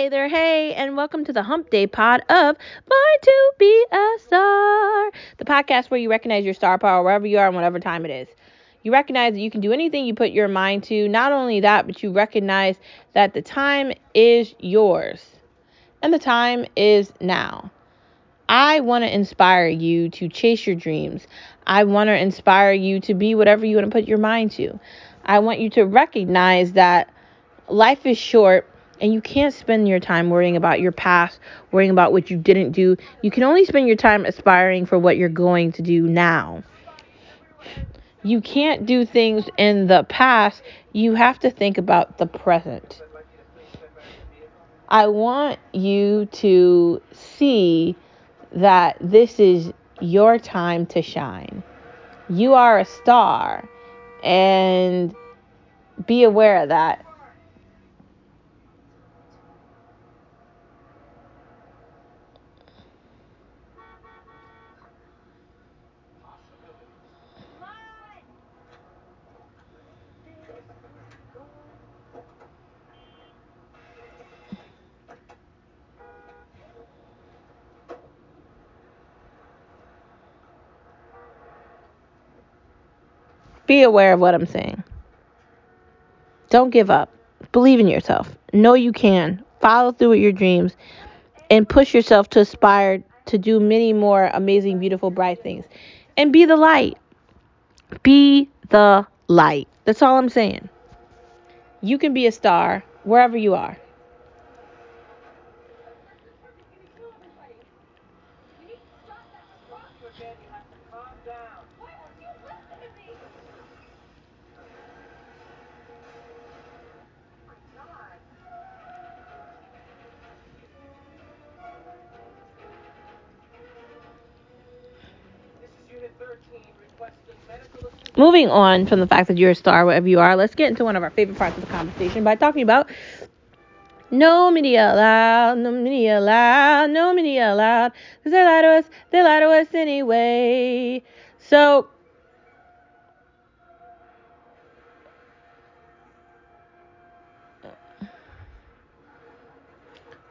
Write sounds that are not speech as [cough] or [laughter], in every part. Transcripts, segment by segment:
Hey there, hey, and welcome to the Hump Day pod of Born to Be a Star, the podcast where you recognize your star power wherever you are and whatever time it is. You recognize that you can do anything you put your mind to. Not only that, but you recognize that the time is yours and the time is now. I want to inspire you to chase your dreams. I want to inspire you to be whatever you want to put your mind to. I want you to recognize that life is short and you can't spend your time worrying about your past, worrying about what you didn't do. You can only spend your time aspiring for what you're going to do now. You can't do things in the past. You have to think about the present. I want you to see that this is your time to shine. You are a star, and be aware of that Be aware of what I'm saying. Don't give up. Believe in yourself. Know you can. Follow through with your dreams and push yourself to aspire to do many more amazing, beautiful, bright things. And be the light. Be the light. That's all I'm saying. You can be a star wherever you are. Moving on from the fact that you're a star whatever you are, let's get into one of our favorite parts of the conversation by talking about no media allowed, no media allowed, no media allowed. Because they lie to us, they lie to us anyway. So,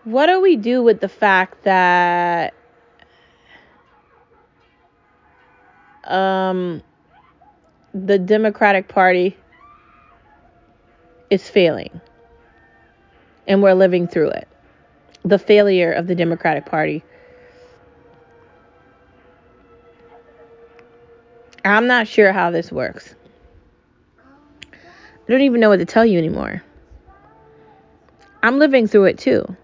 what do we do with the fact that um, the Democratic Party is failing and we're living through it? The failure of the Democratic Party. I'm not sure how this works. I don't even know what to tell you anymore. I'm living through it too.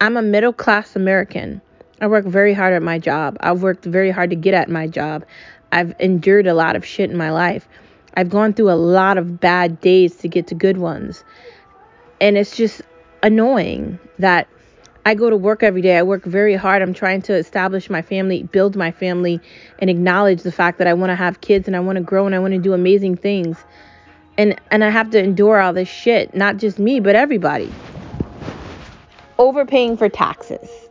I'm a middle class American. I work very hard at my job. I've worked very hard to get at my job. I've endured a lot of shit in my life. I've gone through a lot of bad days to get to good ones. And it's just annoying that I go to work every day. I work very hard. I'm trying to establish my family, build my family, and acknowledge the fact that I want to have kids and I want to grow and I want to do amazing things. And and I have to endure all this shit, not just me, but everybody. Overpaying for taxes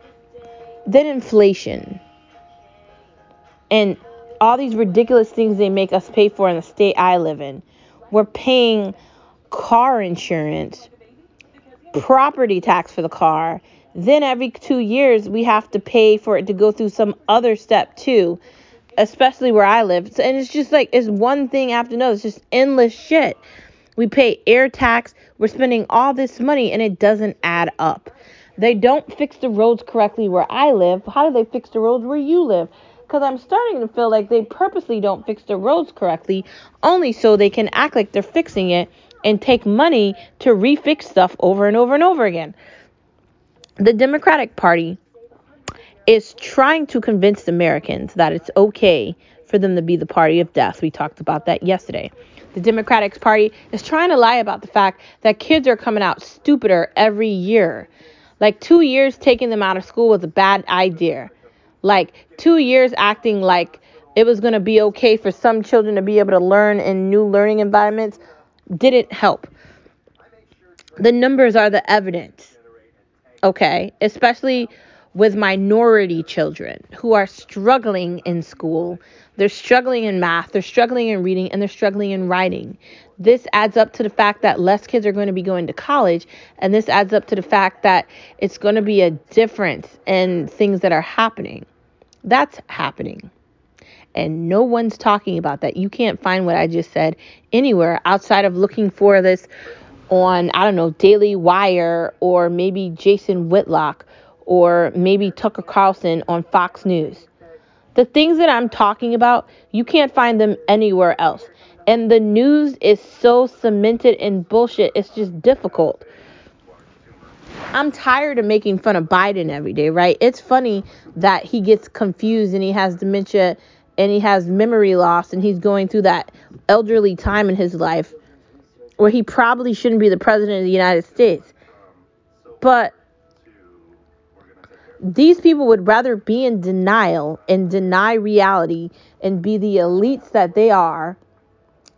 then inflation and all these ridiculous things they make us pay for in the state I live in. We're paying car insurance, property tax for the car. Then every two years, we have to pay for it to go through some other step too, especially where I live. And it's just like, it's one thing after another. It's just endless shit. We pay air tax. We're spending all this money and it doesn't add up. They don't fix the roads correctly where I live. How do they fix the roads where you live? Because I'm starting to feel like they purposely don't fix the roads correctly, only so they can act like they're fixing it and take money to refix stuff over and over and over again. The Democratic Party is trying to convince Americans that it's okay for them to be the party of death. We talked about that yesterday. The Democratic Party is trying to lie about the fact that kids are coming out stupider every year. Like two years taking them out of school was a bad idea. Like two years acting like it was going to be okay for some children to be able to learn in new learning environments didn't help. The numbers are the evidence. Okay? Especially with minority children who are struggling in school. They're struggling in math, they're struggling in reading, and they're struggling in writing. This adds up to the fact that less kids are going to be going to college, and this adds up to the fact that it's going to be a difference in things that are happening. That's happening. And no one's talking about that. You can't find what I just said anywhere outside of looking for this on, I don't know, Daily Wire or maybe Jason Whitlock or maybe Tucker Carlson on Fox News. The things that I'm talking about, you can't find them anywhere else. And the news is so cemented in bullshit, it's just difficult. I'm tired of making fun of Biden every day, right? It's funny that he gets confused and he has dementia and he has memory loss and he's going through that elderly time in his life where he probably shouldn't be the president of the United States. But these people would rather be in denial and deny reality and be the elites that they are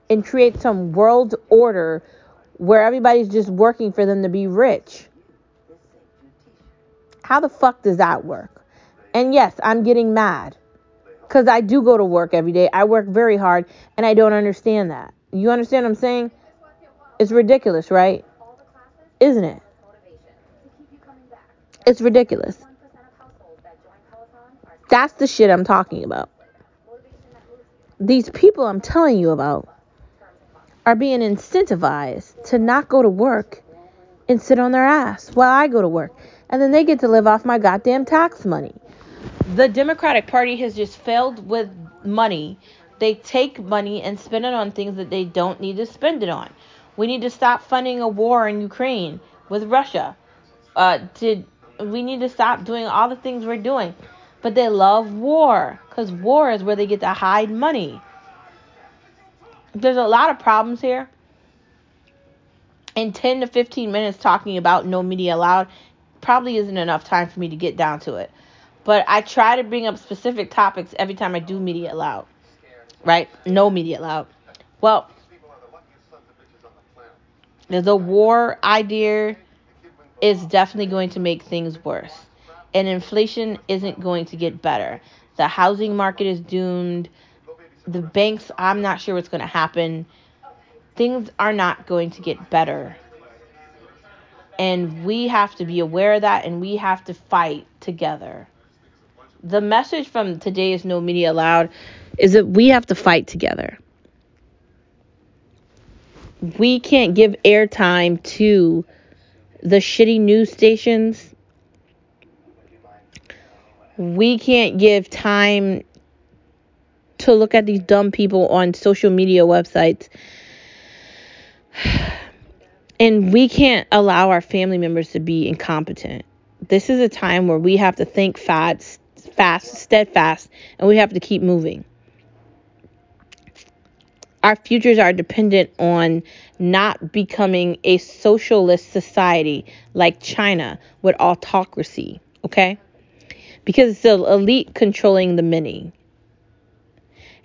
and create some world order where everybody's just working for them to be rich. How the fuck does that work? And yes, I'm getting mad because I do go to work every day. I work very hard and I don't understand that. You understand what I'm saying? It's ridiculous, right? Isn't it? It's ridiculous. That's the shit I'm talking about. These people I'm telling you about are being incentivized to not go to work and sit on their ass while I go to work. And then they get to live off my goddamn tax money. The Democratic Party has just failed with money. They take money and spend it on things that they don't need to spend it on. We need to stop funding a war in Ukraine with Russia. Uh, to, we need to stop doing all the things we're doing. But they love war because war is where they get to hide money. There's a lot of problems here. In 10 to 15 minutes talking about no media allowed probably isn't enough time for me to get down to it. But I try to bring up specific topics every time I do media allowed. Right? No media allowed. Well, the war idea is definitely going to make things worse and inflation isn't going to get better. The housing market is doomed. The banks, I'm not sure what's going to happen. Things are not going to get better. And we have to be aware of that and we have to fight together. The message from today is No Media Allowed is that we have to fight together. We can't give airtime to the shitty news stations we can't give time to look at these dumb people on social media websites. [sighs] And we can't allow our family members to be incompetent. This is a time where we have to think fast, fast, steadfast, and we have to keep moving. Our futures are dependent on not becoming a socialist society like China with autocracy, okay? Because it's the elite controlling the many.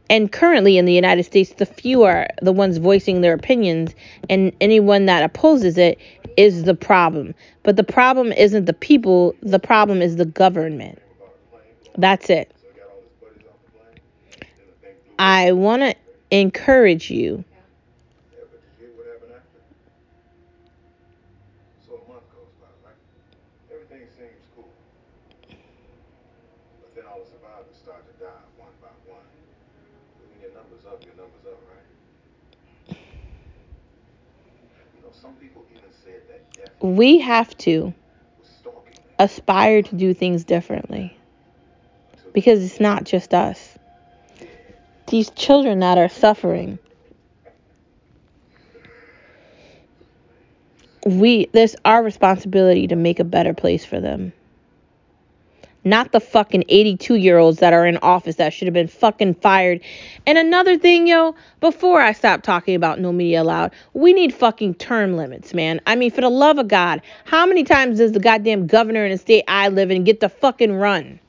And currently in the United States, the few are the ones voicing their opinions, and anyone that opposes it is the problem. But the problem isn't the people, the problem is the government. That's it. I want to encourage you we have to aspire to do things differently. Because it's not just us. These children that are suffering, we this our responsibility to make a better place for them not the fucking 82 year olds that are in office that should have been fucking fired. And another thing, yo, before I stop talking about no media allowed, we need fucking term limits, man. I mean, for the love of God, how many times does the goddamn governor in the state I live in get to fucking run?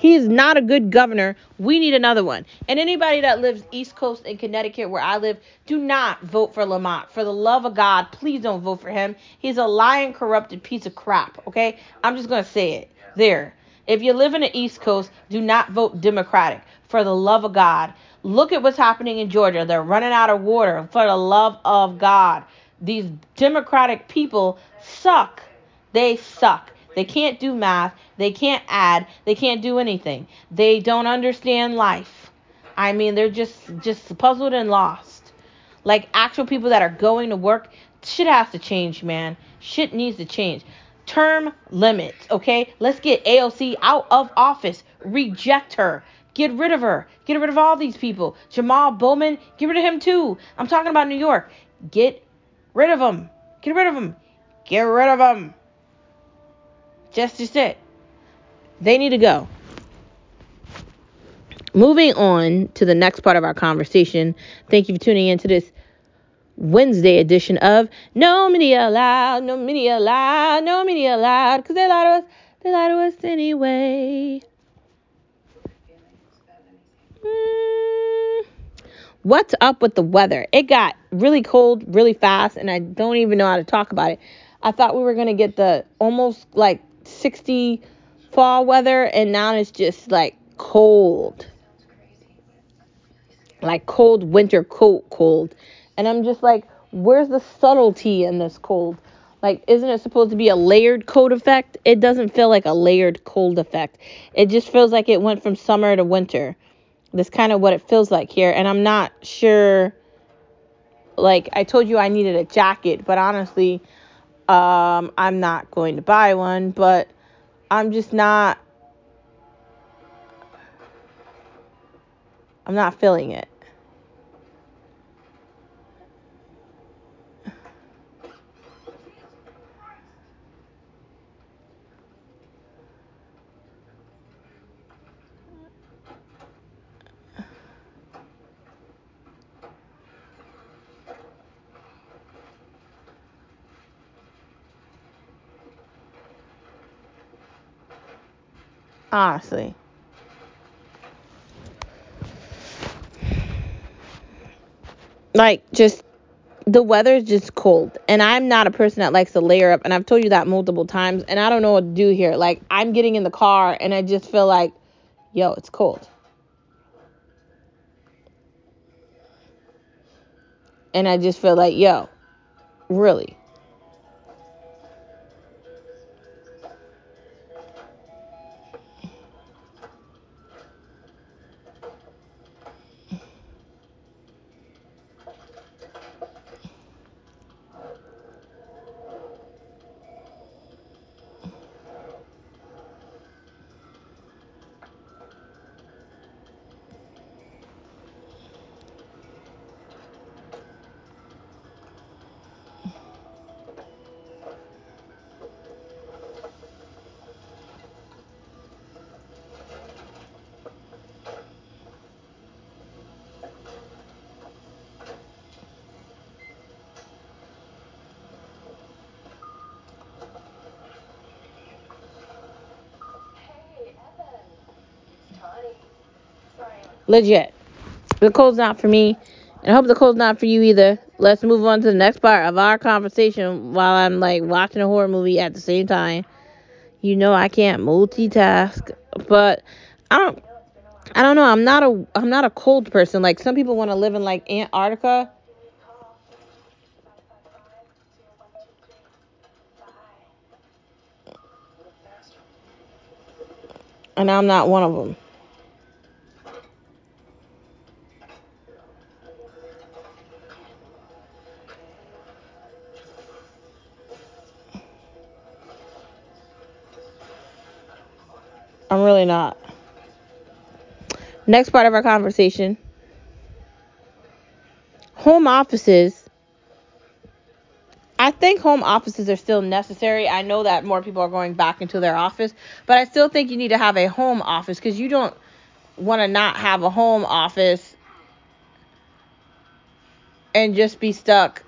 He's not a good governor. We need another one. And anybody that lives East Coast in Connecticut, where I live, do not vote for Lamont. For the love of God, please don't vote for him. He's a lying, corrupted piece of crap, okay? I'm just going to say it. There. If you live in the East Coast, do not vote Democratic. For the love of God. Look at what's happening in Georgia. They're running out of water. For the love of God. These Democratic people suck. They suck. They can't do math. They can't add. They can't do anything. They don't understand life. I mean, they're just just puzzled and lost. Like actual people that are going to work, shit has to change, man. Shit needs to change. Term limits, okay? Let's get AOC out of office. Reject her. Get rid of her. Get rid of all these people. Jamal Bowman, get rid of him too. I'm talking about New York. Get rid of him. Get rid of him. Get rid of him. Just just it. They need to go. Moving on to the next part of our conversation. Thank you for tuning in to this Wednesday edition of No Media Allowed, No Media Allowed, No Media Allowed, because they lie to us, they lie to us anyway. Mm, what's up with the weather? It got really cold really fast, and I don't even know how to talk about it. I thought we were going to get the almost like 60 fall weather, and now it's just like cold. Like cold winter cold cold. And I'm just like, where's the subtlety in this cold? Like, isn't it supposed to be a layered cold effect? It doesn't feel like a layered cold effect. It just feels like it went from summer to winter. That's kind of what it feels like here. And I'm not sure. Like, I told you I needed a jacket, but honestly, um, I'm not going to buy one, but I'm just not. I'm not feeling it. Ah, Honestly. Like, just the weather is just cold. And i'm not a person that likes to layer up. And i've told you that multiple times. And i don't know what to do here. Like i'm getting in the car and i just feel like yo it's cold. And i just feel like yo really legit the cold's not for me and i hope the cold's not for you either let's move on to the next part of our conversation while i'm like watching a horror movie at the same time you know i can't multitask but i don't I don't know. I'm not a I'm not a cold person. Like some people want to live in like Antarctica. And I'm not one of them. I'm really not. Next part of our conversation. Home offices. I think home offices are still necessary. I know that more people are going back into their office, but I still think you need to have a home office because you don't want to not have a home office and just be stuck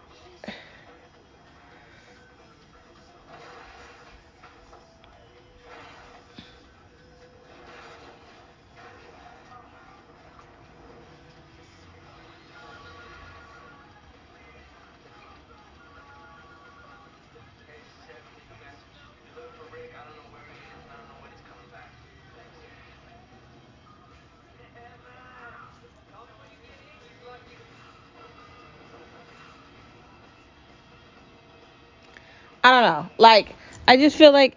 I don't know. Like, I just feel like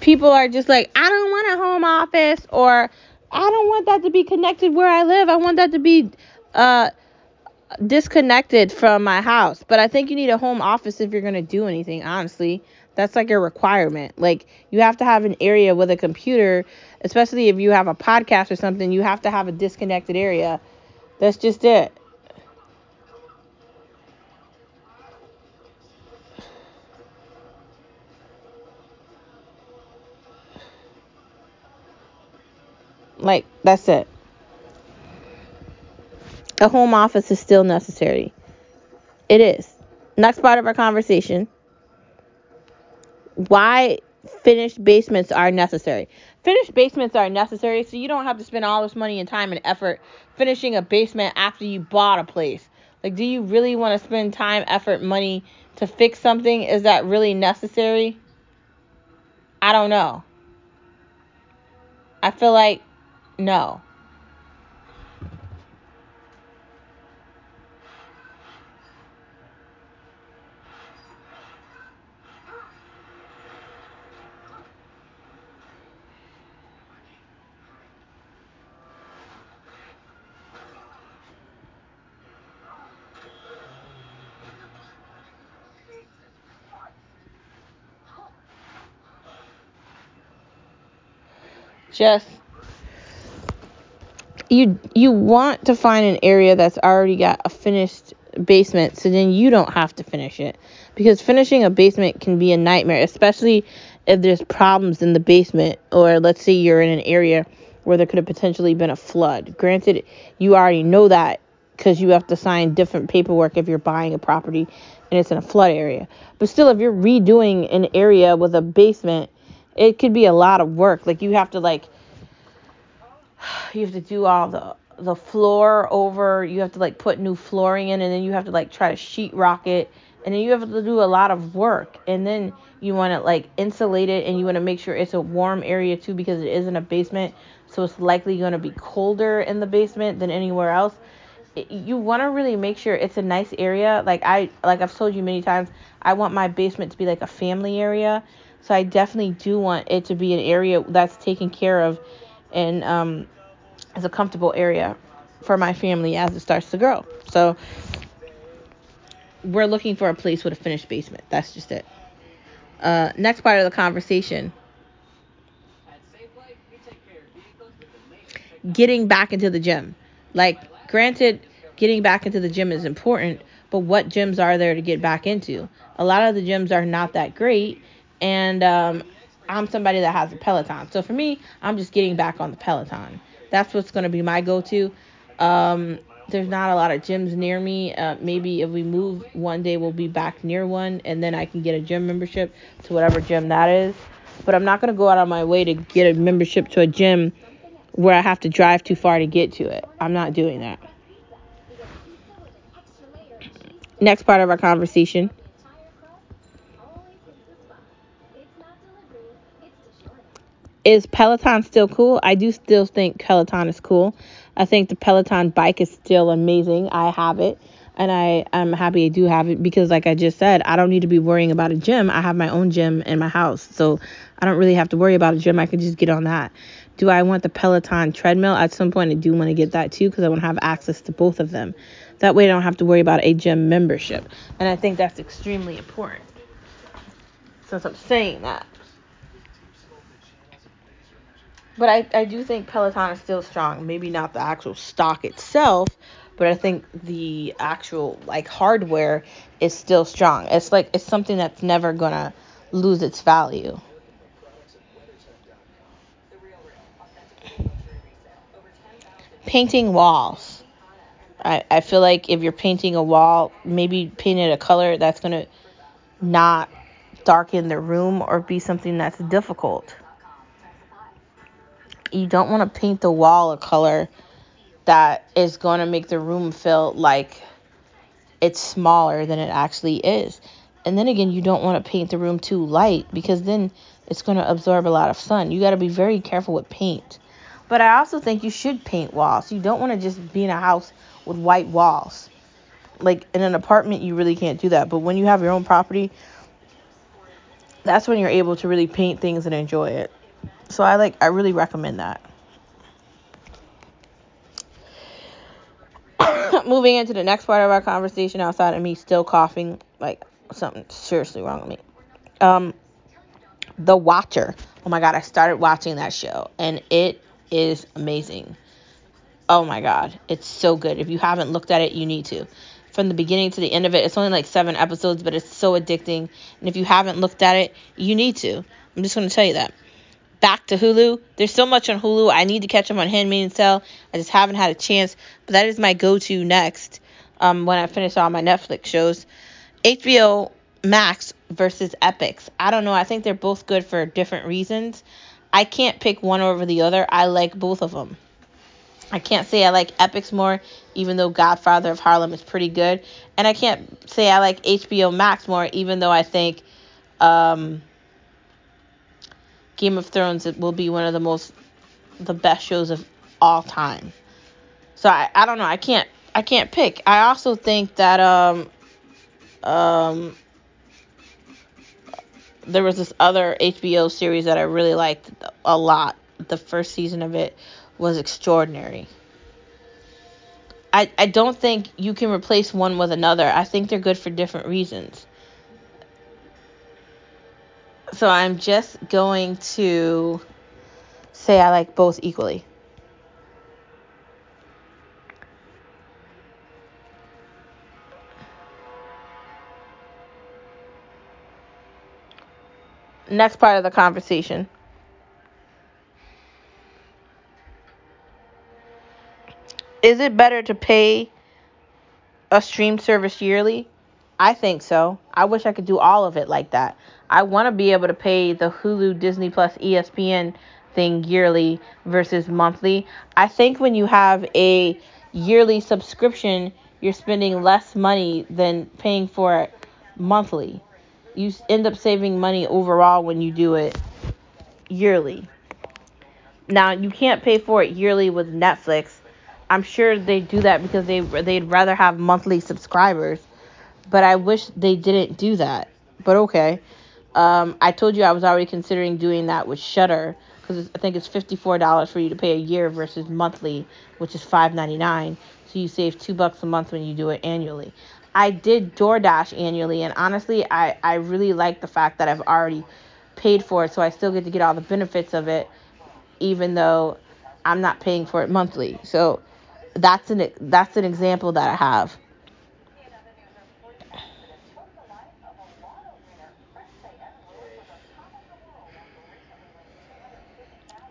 people are just like, I don't want a home office or I don't want that to be connected where I live. I want that to be uh disconnected from my house. But I think you need a home office if you're going to do anything, honestly. That's like a requirement. Like you have to have an area with a computer, especially if you have a podcast or something, you have to have a disconnected area. That's just it. Like that's it. A home office is still necessary. It is. Next part of our conversation why finished basements are necessary. Finished basements are necessary so you don't have to spend all this money and time and effort finishing a basement after you bought a place. Like, do you really want to spend time, effort, money to fix something? Is that really necessary? I don't know. I feel like no. Just you you want to find an area that's already got a finished basement so then you don't have to finish it. Because finishing a basement can be a nightmare especially if there's problems in the basement or let's say you're in an area where there could have potentially been a flood. Granted you already know that because you have to sign different paperwork if you're buying a property and it's in a flood area. But still if you're redoing an area with a basement it could be a lot of work. Like you have to like you have to do all the the floor over. You have to like put new flooring in and then you have to like try to sheetrock it. And then you have to do a lot of work. And then you want to like insulate it and you want to make sure it's a warm area too because it is in a basement. So it's likely going to be colder in the basement than anywhere else. You want to really make sure it's a nice area. Like i like i've told you many times i want my basement to be like a family area. So i definitely do want it to be an area that's taken care of and um is a comfortable area for my family as it starts to grow. So we're looking for a place with a finished basement. That's just it. Uh, next part of the conversation. Getting back into the gym. Like, granted, getting back into the gym is important, but what gyms are there to get back into? A lot of the gyms are not that great, and um, I'm somebody that has a Peloton. So for me, I'm just getting back on the Peloton that's what's going to be my go-to. Um, there's not a lot of gyms near me. Uh, maybe if we move one day, we'll be back near one, and then I can get a gym membership to whatever gym that is. But I'm not going to go out of my way to get a membership to a gym where I have to drive too far to get to it. I'm not doing that. Next part of our conversation Is Peloton still cool? I do still think Peloton is cool. I think the Peloton bike is still amazing. I have it and I I'm happy I do have it because like I just said, I don't need to be worrying about a gym. I have my own gym in my house. So I don't really have to worry about a gym. I can just get on that. Do I want the Peloton treadmill? At some point I do want to get that too because I want to have access to both of them. That way I don't have to worry about a gym membership. And I think that's extremely important. Since I'm saying that. But I, I do think Peloton is still strong. Maybe not the actual stock itself, but I think the actual like hardware is still strong. It's like it's something that's never gonna lose its value. Painting walls. I, I feel like if you're painting a wall, maybe paint it a color that's gonna not darken the room or be something that's difficult you don't want to paint the wall a color that is going to make the room feel like it's smaller than it actually is. And then again, you don't want to paint the room too light because then it's going to absorb a lot of sun. You got to be very careful with paint. But I also think you should paint walls. You don't want to just be in a house with white walls. Like in an apartment, you really can't do that. But when you have your own property, that's when you're able to really paint things and enjoy it. So I like I really recommend that. [coughs] Moving into the next part of our conversation outside of me still coughing, like something seriously wrong with me. Um The Watcher. Oh my god, I started watching that show and it is amazing. Oh my god, it's so good. If you haven't looked at it, you need to. From the beginning to the end of it, it's only like 7 episodes, but it's so addicting. And if you haven't looked at it, you need to. I'm just going to tell you that back to Hulu. There's so much on Hulu. I need to catch up on Handmaid's Tale. I just haven't had a chance. But that is my go-to next um, when I finish all my Netflix shows. HBO Max versus Epix. I don't know. I think they're both good for different reasons. I can't pick one over the other. I like both of them. I can't say I like Epix more, even though Godfather of Harlem is pretty good. And I can't say I like HBO Max more, even though I think um, Game of Thrones it will be one of the most the best shows of all time. So I, I don't know. I can't I can't pick. I also think that um um there was this other HBO series that I really liked a lot. The first season of it was extraordinary. I, I don't think you can replace one with another. I think they're good for different reasons. So I'm just going to say I like both equally. Next part of the conversation. Is it better to pay a stream service yearly? I think so. I wish I could do all of it like that. I want to be able to pay the Hulu, Disney Plus, ESPN thing yearly versus monthly. I think when you have a yearly subscription, you're spending less money than paying for it monthly. You end up saving money overall when you do it yearly. Now, you can't pay for it yearly with Netflix. I'm sure they do that because they they'd rather have monthly subscribers but I wish they didn't do that. But okay. Um, I told you I was already considering doing that with Shudder because I think it's $54 for you to pay a year versus monthly, which is $5.99. So you save two bucks a month when you do it annually. I did DoorDash annually, and honestly, I, I really like the fact that I've already paid for it, so I still get to get all the benefits of it, even though I'm not paying for it monthly. So that's an that's an example that I have.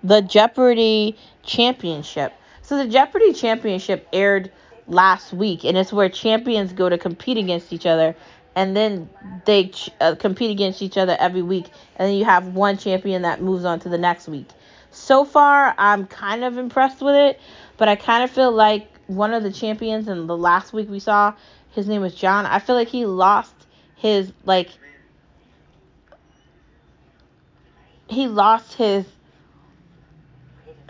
The Jeopardy Championship. So the Jeopardy Championship aired last week, and it's where champions go to compete against each other, and then they ch- uh, compete against each other every week, and then you have one champion that moves on to the next week. So far, I'm kind of impressed with it, but I kind of feel like one of the champions in the last week we saw, his name was John. I feel like he lost his like he lost his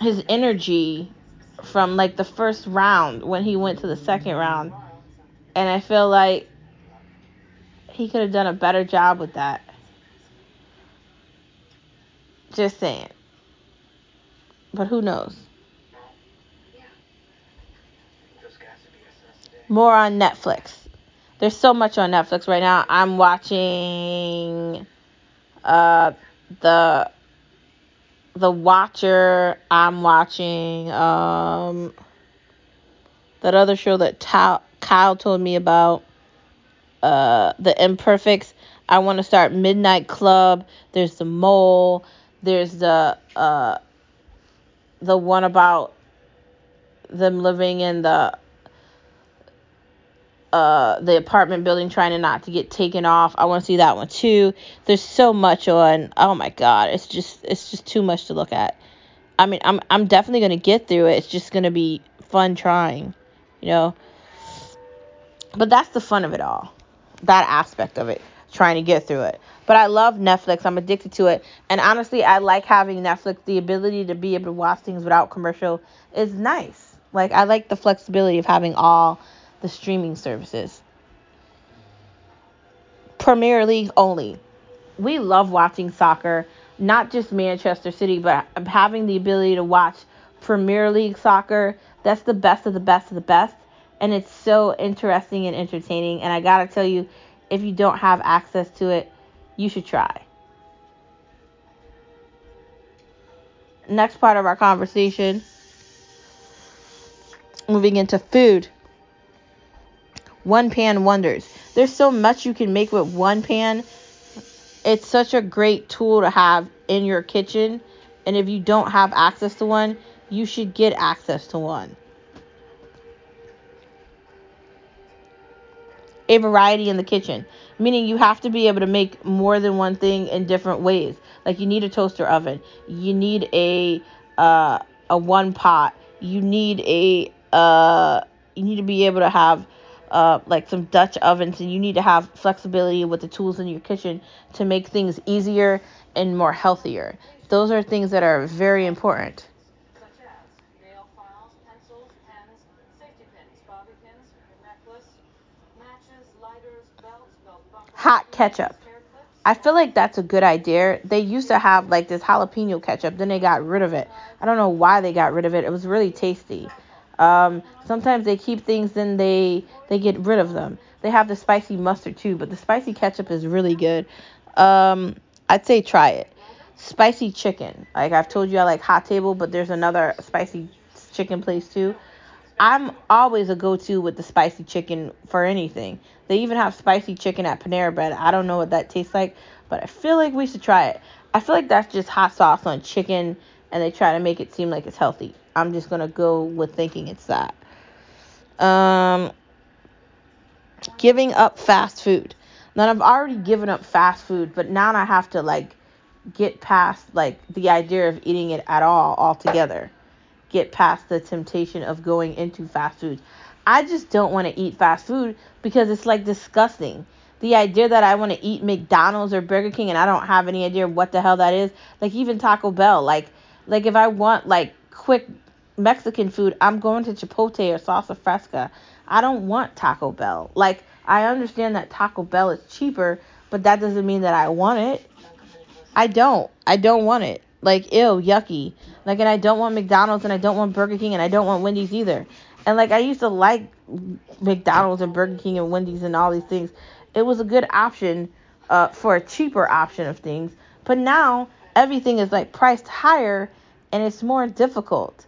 his energy from like the first round when he went to the second round. And I feel like he could have done a better job with that. Just saying. But who knows? More on Netflix. There's so much on Netflix right now. I'm watching uh the the Watcher. I'm watching um that other show that Kyle told me about. Uh, the Imperfects. I want to start Midnight Club. There's the Mole. There's the uh the one about them living in the uh, the apartment building trying to not to get taken off. I want to see that one too. There's so much on. Oh my god, it's just it's just too much to look at. I mean, I'm I'm definitely gonna get through it. It's just gonna be fun trying, you know. But that's the fun of it all. That aspect of it, trying to get through it. But I love Netflix. I'm addicted to it. And honestly, I like having Netflix. The ability to be able to watch things without commercial is nice. Like I like the flexibility of having all the streaming services. Premier League only. we love watching soccer, not just Manchester City, but having the ability to watch Premier League soccer. That's the best of the best of the best. And it's so interesting and entertaining. And I gotta tell you, if you don't have access to it, you should try. Next part of our conversation moving into food. One pan wonders. There's so much you can make with one pan. It's such a great tool to have in your kitchen. And if you don't have access to one, you should get access to one. A variety in the kitchen, meaning you have to be able to make more than one thing in different ways. Like you need a toaster oven, you need a uh, a one pot, you need a uh, you need to be able to have uh, like some Dutch ovens, and you need to have flexibility with the tools in your kitchen to make things easier and more healthier. Those are things that are very important. Hot ketchup. I feel like that's a good idea. They used to have like this jalapeno ketchup, then they got rid of it. I don't know why they got rid of it. It was really tasty. Um, sometimes they keep things, then they they get rid of them. They have the spicy mustard too, but the spicy ketchup is really good. Um, I'd say try it. Spicy chicken. Like I've told you, I like Hot Table, but there's another spicy chicken place too. I'm always a go-to with the spicy chicken for anything. They even have spicy chicken at Panera Bread. I don't know what that tastes like, but I feel like we should try it. I feel like that's just hot sauce on chicken, and they try to make it seem like it's healthy. I'm just gonna go with thinking it's that. Um, giving up fast food. Now I've already given up fast food, but now I have to like get past like the idea of eating it at all altogether. Get past the temptation of going into fast food. I just don't want to eat fast food because it's like disgusting. The idea that I want to eat McDonald's or Burger King and I don't have any idea what the hell that is, like even Taco Bell, like like if I want like quick Mexican food, I'm going to Chipotle or Salsa Fresca. I don't want Taco Bell. Like, I understand that Taco Bell is cheaper, but that doesn't mean that I want it. I don't. I don't want it. Like, ew, yucky. Like, and I don't want McDonald's and I don't want Burger King and I don't want Wendy's either. And like, I used to like McDonald's and Burger King and Wendy's and all these things. It was a good option uh, for a cheaper option of things. But now everything is like priced higher and it's more difficult.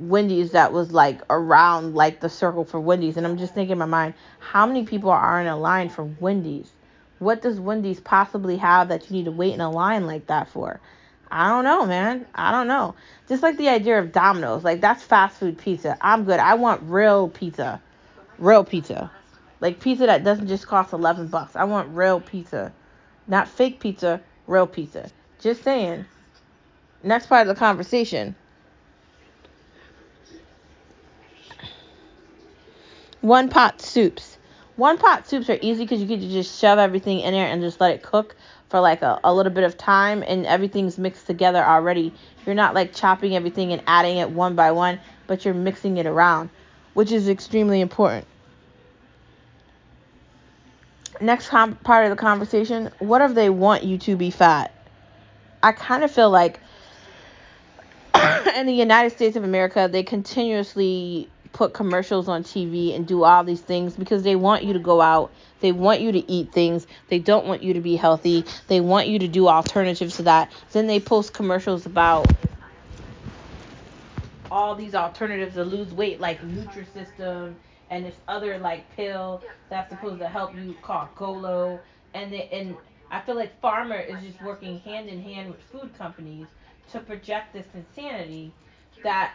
Wendy's that was like around like the circle for Wendy's, and I'm just thinking in my mind, how many people are in a line for Wendy's? What does Wendy's possibly have that you need to wait in a line like that for? I don't know, man. I don't know. Just like the idea of Domino's, like that's fast food pizza. I'm good. I want real pizza. Real pizza. Like pizza that doesn't just cost 11 bucks. I want real pizza. Not fake pizza, real pizza. Just saying. Next part of the conversation. One pot soups. One pot soups are easy because you can just shove everything in there and just let it cook for like a, a little bit of time and everything's mixed together already. You're not like chopping everything and adding it one by one, but you're mixing it around, which is extremely important. Next com- part of the conversation what if they want you to be fat? I kind of feel like [coughs] in the United States of America, they continuously put commercials on TV and do all these things because they want you to go out. They want you to eat things. They don't want you to be healthy. They want you to do alternatives to that. Then they post commercials about all these alternatives to lose weight, like Nutrisystem and this other like pill that's supposed to help you called Golo. And they, and I feel like Pharma is just working hand in hand with food companies to project this insanity that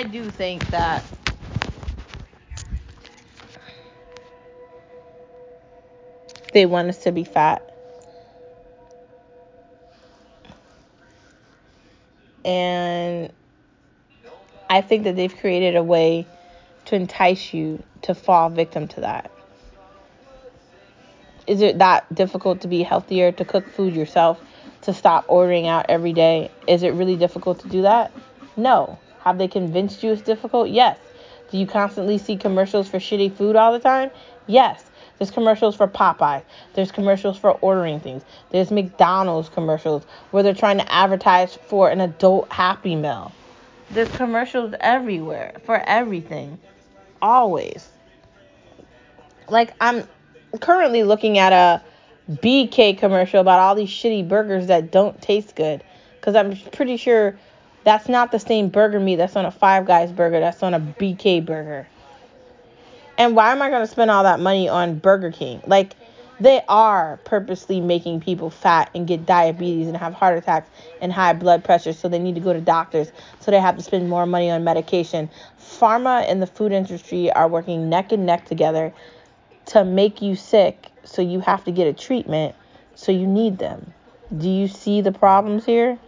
I do think that they want us to be fat. And I think that they've created a way to entice you to fall victim to that. Is it that difficult to be healthier, to cook food yourself, to stop ordering out every day? Is it really difficult to do that? No. Have they convinced you it's difficult? Yes. Do you constantly see commercials for shitty food all the time? Yes. There's commercials for Popeye. There's commercials for ordering things. There's McDonald's commercials where they're trying to advertise for an adult Happy Meal. There's commercials everywhere for everything. Always. Like I'm currently looking at a BK commercial about all these shitty burgers that don't taste good cuz I'm pretty sure that's not the same burger meat that's on a Five Guys burger, that's on a BK burger. And why am I going to spend all that money on Burger King? Like, they are purposely making people fat and get diabetes and have heart attacks and high blood pressure, so they need to go to doctors, so they have to spend more money on medication. Pharma and the food industry are working neck and neck together to make you sick, so you have to get a treatment, so you need them. Do you see the problems here?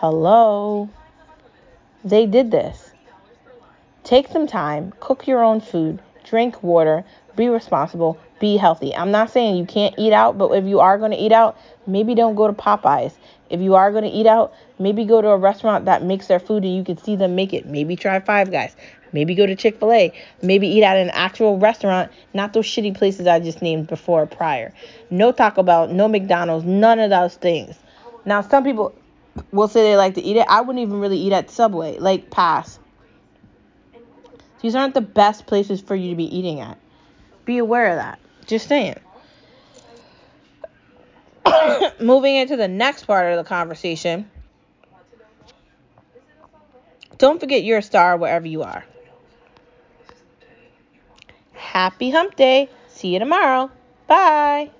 Hello. They did this. Take some time, cook your own food, drink water, be responsible, be healthy. I'm not saying you can't eat out, but if you are going to eat out, maybe don't go to Popeyes. If you are going to eat out, maybe go to a restaurant that makes their food and you can see them make it. Maybe try Five Guys. Maybe go to Chick fil A. Maybe eat at an actual restaurant, not those shitty places I just named before prior. No Taco Bell, no McDonald's, none of those things. Now, some people will say they like to eat it. I wouldn't even really eat at Subway. Like, pass. These aren't the best places for you to be eating at. Be aware of that. Just saying. [coughs] Moving into the next part of the conversation. Don't forget you're a star wherever you are. Happy hump day. See you tomorrow. Bye.